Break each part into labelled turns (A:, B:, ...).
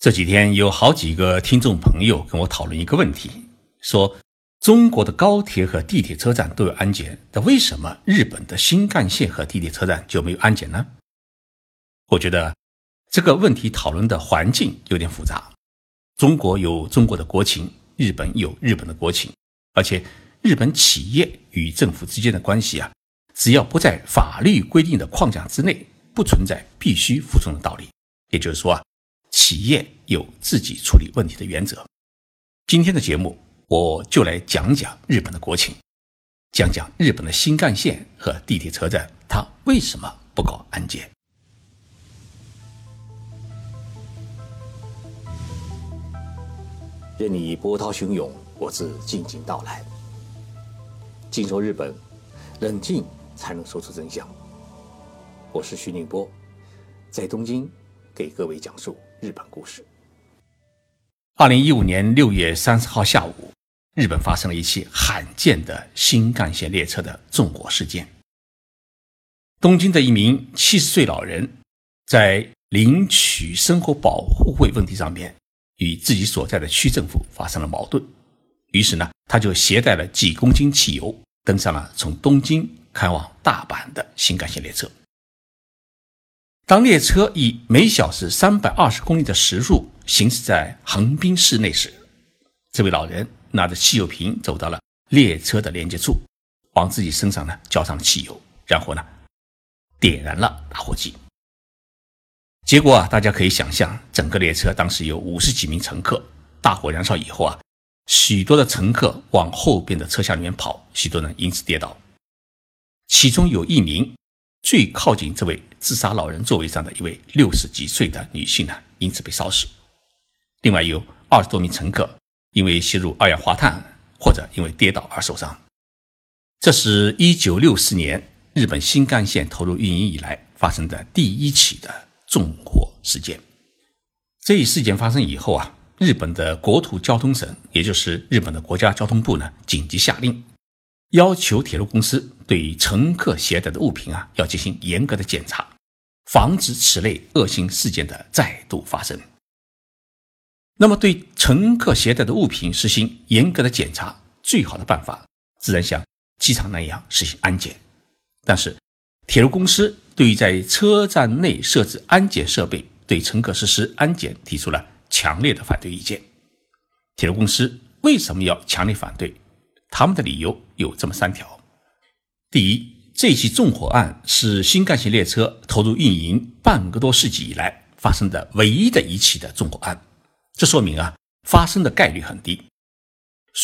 A: 这几天有好几个听众朋友跟我讨论一个问题，说中国的高铁和地铁车站都有安检，那为什么日本的新干线和地铁车站就没有安检呢？我觉得这个问题讨论的环境有点复杂。中国有中国的国情，日本有日本的国情，而且日本企业与政府之间的关系啊，只要不在法律规定的框架之内，不存在必须服从的道理。也就是说啊。企业有自己处理问题的原则。今天的节目，我就来讲讲日本的国情，讲讲日本的新干线和地铁车站，它为什么不搞安检？
B: 任你波涛汹涌，我自静静到来。静说日本，冷静才能说出真相。我是徐宁波，在东京给各位讲述。日本故事。
A: 二零一五年六月三十号下午，日本发生了一起罕见的新干线列车的纵火事件。东京的一名七十岁老人，在领取生活保护费问题上面，与自己所在的区政府发生了矛盾。于是呢，他就携带了几公斤汽油，登上了从东京开往大阪的新干线列车。当列车以每小时三百二十公里的时速行驶在横滨市内时，这位老人拿着汽油瓶走到了列车的连接处，往自己身上呢浇上汽油，然后呢点燃了打火机。结果啊，大家可以想象，整个列车当时有五十几名乘客，大火燃烧以后啊，许多的乘客往后边的车厢里面跑，许多人因此跌倒，其中有一名。最靠近这位自杀老人座位上的一位六十几岁的女性呢，因此被烧死。另外有二十多名乘客因为吸入二氧化碳或者因为跌倒而受伤。这是一九六四年日本新干线投入运营以来发生的第一起的纵火事件。这一事件发生以后啊，日本的国土交通省，也就是日本的国家交通部呢，紧急下令。要求铁路公司对乘客携带的物品啊，要进行严格的检查，防止此类恶性事件的再度发生。那么，对乘客携带的物品实行严格的检查，最好的办法自然像机场那样实行安检。但是，铁路公司对于在车站内设置安检设备、对乘客实施安检提出了强烈的反对意见。铁路公司为什么要强烈反对？他们的理由有这么三条：第一，这起纵火案是新干线列车投入运营半个多世纪以来发生的唯一的一起的纵火案，这说明啊，发生的概率很低。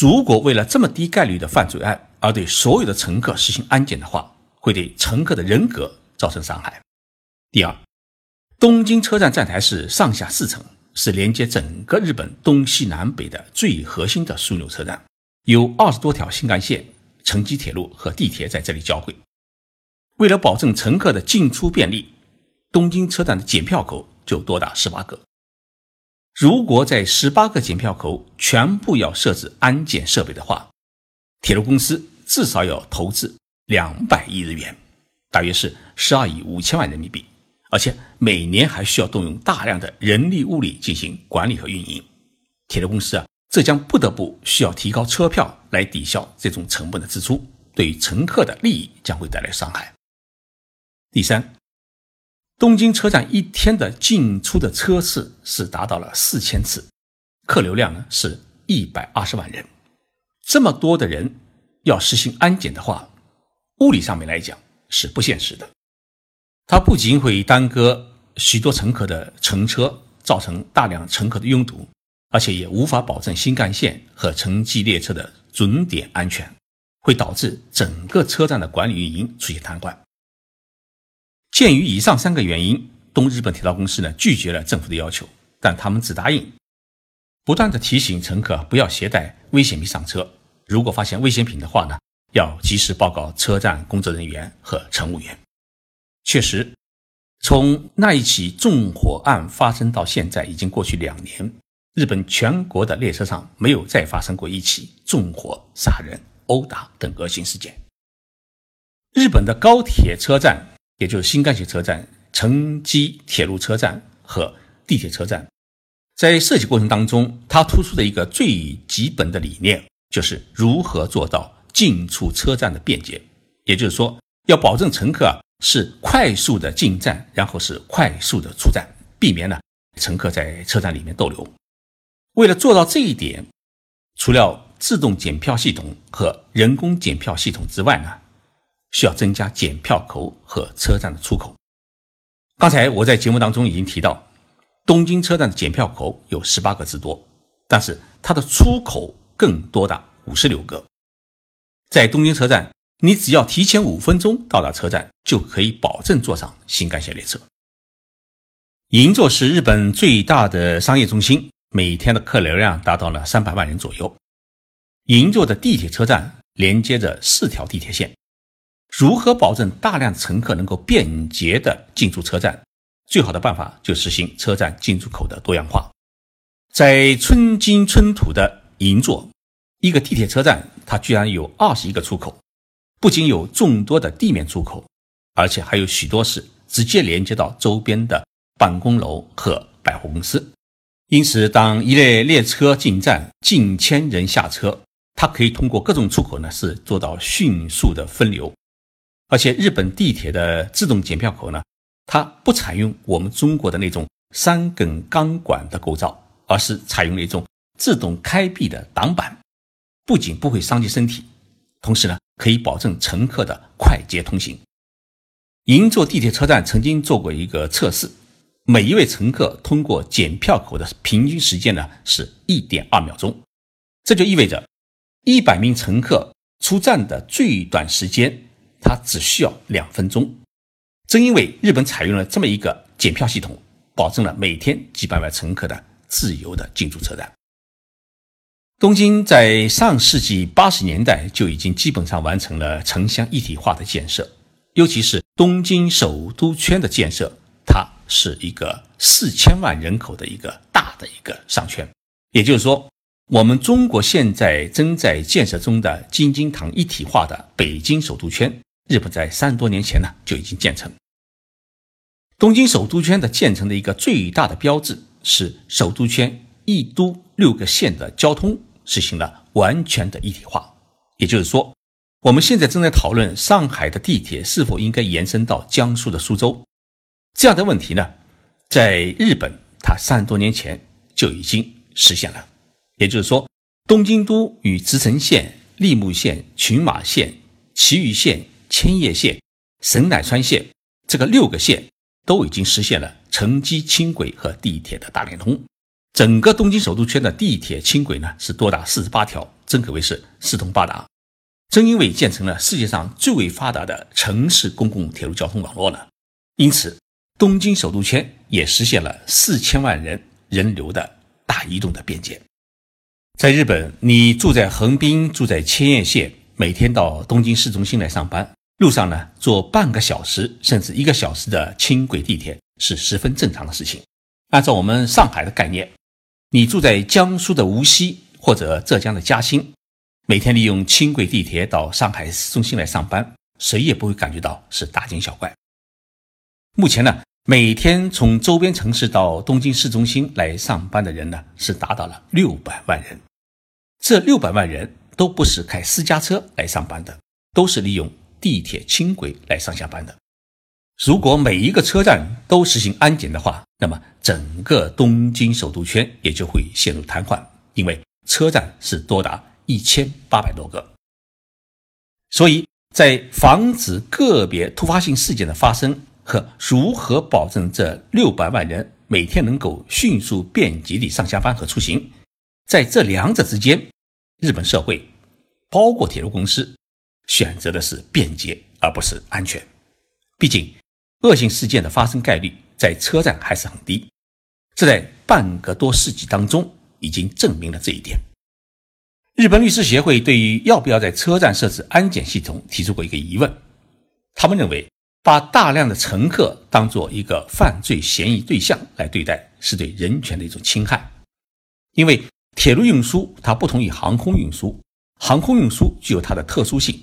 A: 如果为了这么低概率的犯罪案而对所有的乘客实行安检的话，会对乘客的人格造成伤害。第二，东京车站站台是上下四层，是连接整个日本东西南北的最核心的枢纽车站。有二十多条新干线、城际铁路和地铁在这里交汇。为了保证乘客的进出便利，东京车站的检票口就多达十八个。如果在十八个检票口全部要设置安检设备的话，铁路公司至少要投资两百亿日元，大约是十二亿五千万人民币，而且每年还需要动用大量的人力物力进行管理和运营。铁路公司啊。这将不得不需要提高车票来抵消这种成本的支出，对乘客的利益将会带来伤害。第三，东京车站一天的进出的车次是达到了四千次，客流量呢是一百二十万人，这么多的人要实行安检的话，物理上面来讲是不现实的。它不仅会耽搁许多乘客的乘车，造成大量乘客的拥堵。而且也无法保证新干线和城际列车的准点安全，会导致整个车站的管理运营出现瘫痪。鉴于以上三个原因，东日本铁道公司呢拒绝了政府的要求，但他们只答应不断的提醒乘客不要携带危险品上车，如果发现危险品的话呢，要及时报告车站工作人员和乘务员。确实，从那一起纵火案发生到现在，已经过去两年。日本全国的列车上没有再发生过一起纵火、杀人、殴打等恶性事件。日本的高铁车站，也就是新干线车站、城际铁路车站和地铁车站，在设计过程当中，它突出的一个最基本的理念就是如何做到进出车站的便捷，也就是说，要保证乘客是快速的进站，然后是快速的出站，避免呢乘客在车站里面逗留。为了做到这一点，除了自动检票系统和人工检票系统之外呢，需要增加检票口和车站的出口。刚才我在节目当中已经提到。东京车站的检票口有十八个之多，但是它的出口更多达五十六个。在东京车站，你只要提前五分钟到达车站，就可以保证坐上新干线列车。银座是日本最大的商业中心，每天的客流量达到了三百万人左右。银座的地铁车站连接着四条地铁线，如何保证大量乘客能够便捷地进出车站？最好的办法就实行车站进出口的多样化。在寸金寸土的银座，一个地铁车站它居然有二十一个出口，不仅有众多的地面出口，而且还有许多是直接连接到周边的办公楼和百货公司。因此，当一列列车进站，近千人下车，它可以通过各种出口呢，是做到迅速的分流。而且，日本地铁的自动检票口呢。它不采用我们中国的那种三根钢管的构造，而是采用了一种自动开闭的挡板，不仅不会伤及身体，同时呢，可以保证乘客的快捷通行。银座地铁车站曾经做过一个测试，每一位乘客通过检票口的平均时间呢是一点二秒钟，这就意味着一百名乘客出站的最短时间，它只需要两分钟。正因为日本采用了这么一个检票系统，保证了每天几百万乘客的自由的进出车站。东京在上世纪八十年代就已经基本上完成了城乡一体化的建设，尤其是东京首都圈的建设，是一个四千万人口的一个大的一个商圈。也就是说，我们中国现在正在建设中的京津唐一体化的北京首都圈。日本在三十多年前呢就已经建成。东京首都圈的建成的一个最大的标志是首都圈一都六个县的交通实行了完全的一体化。也就是说，我们现在正在讨论上海的地铁是否应该延伸到江苏的苏州这样的问题呢？在日本，它三十多年前就已经实现了。也就是说，东京都与茨城县、立木县、群马县、埼玉县。千叶县、神奈川县这个六个县都已经实现了城际轻轨和地铁的大连通，整个东京首都圈的地铁轻轨呢是多达四十八条，真可谓是四通八达。正因为建成了世界上最为发达的城市公共铁路交通网络呢，因此东京首都圈也实现了四千万人人流的大移动的便捷。在日本，你住在横滨，住在千叶县，每天到东京市中心来上班。路上呢，坐半个小时甚至一个小时的轻轨地铁是十分正常的事情。按照我们上海的概念，你住在江苏的无锡或者浙江的嘉兴，每天利用轻轨地铁到上海市中心来上班，谁也不会感觉到是大惊小怪。目前呢，每天从周边城市到东京市中心来上班的人呢，是达到了六百万人。这六百万人都不是开私家车来上班的，都是利用。地铁轻轨来上下班的，如果每一个车站都实行安检的话，那么整个东京首都圈也就会陷入瘫痪，因为车站是多达一千八百多个。所以在防止个别突发性事件的发生和如何保证这六百万人每天能够迅速便捷地上下班和出行，在这两者之间，日本社会包括铁路公司。选择的是便捷而不是安全，毕竟恶性事件的发生概率在车站还是很低，这在半个多世纪当中已经证明了这一点。日本律师协会对于要不要在车站设置安检系统提出过一个疑问，他们认为把大量的乘客当做一个犯罪嫌疑对象来对待是对人权的一种侵害，因为铁路运输它不同于航空运输，航空运输具有它的特殊性。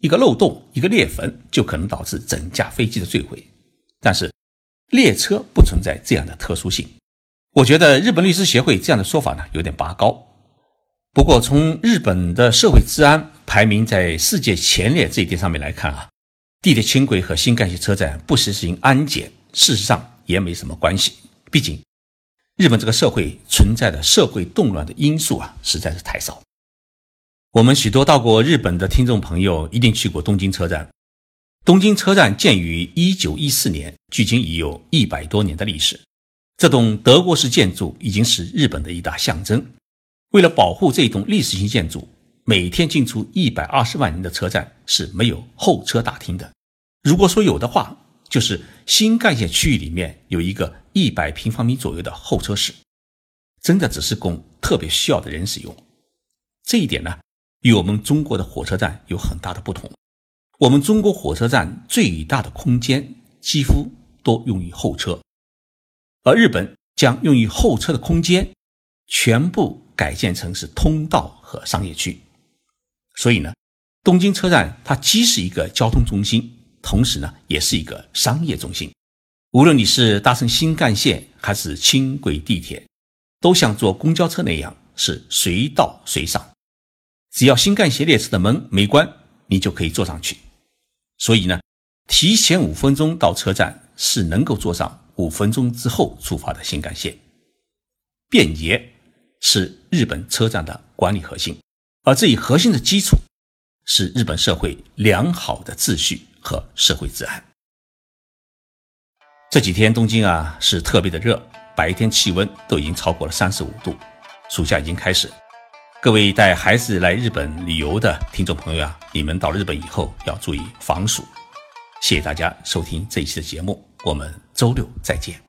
A: 一个漏洞，一个裂缝，就可能导致整架飞机的坠毁。但是，列车不存在这样的特殊性。我觉得日本律师协会这样的说法呢有点拔高。不过从日本的社会治安排名在世界前列这一点上面来看啊，地铁轻轨和新干线车站不实行安检，事实上也没什么关系。毕竟日本这个社会存在的社会动乱的因素啊实在是太少。我们许多到过日本的听众朋友一定去过东京车站。东京车站建于一九一四年，距今已有一百多年的历史。这栋德国式建筑已经是日本的一大象征。为了保护这栋历史性建筑，每天进出一百二十万人的车站是没有候车大厅的。如果说有的话，就是新干线区域里面有一个一百平方米左右的候车室，真的只是供特别需要的人使用。这一点呢，与我们中国的火车站有很大的不同。我们中国火车站最大的空间几乎都用于候车，而日本将用于候车的空间全部改建成是通道和商业区，所以呢，东京车站它既是一个交通中心，同时呢也是一个商业中心。无论你是搭乘新干线还是轻轨地铁，都像坐公交车那样是随到随上，只要新干线列车的门没关，你就可以坐上去。所以呢，提前五分钟到车站是能够坐上五分钟之后出发的新干线。便捷是日本车站的管理核心，而这一核心的基础是日本社会良好的秩序和社会治安。这几天东京啊是特别的热，白天气温都已经超过了三十五度，暑假已经开始。各位带孩子来日本旅游的听众朋友啊，你们到日本以后要注意防暑。谢谢大家收听这一期的节目，我们周六再见。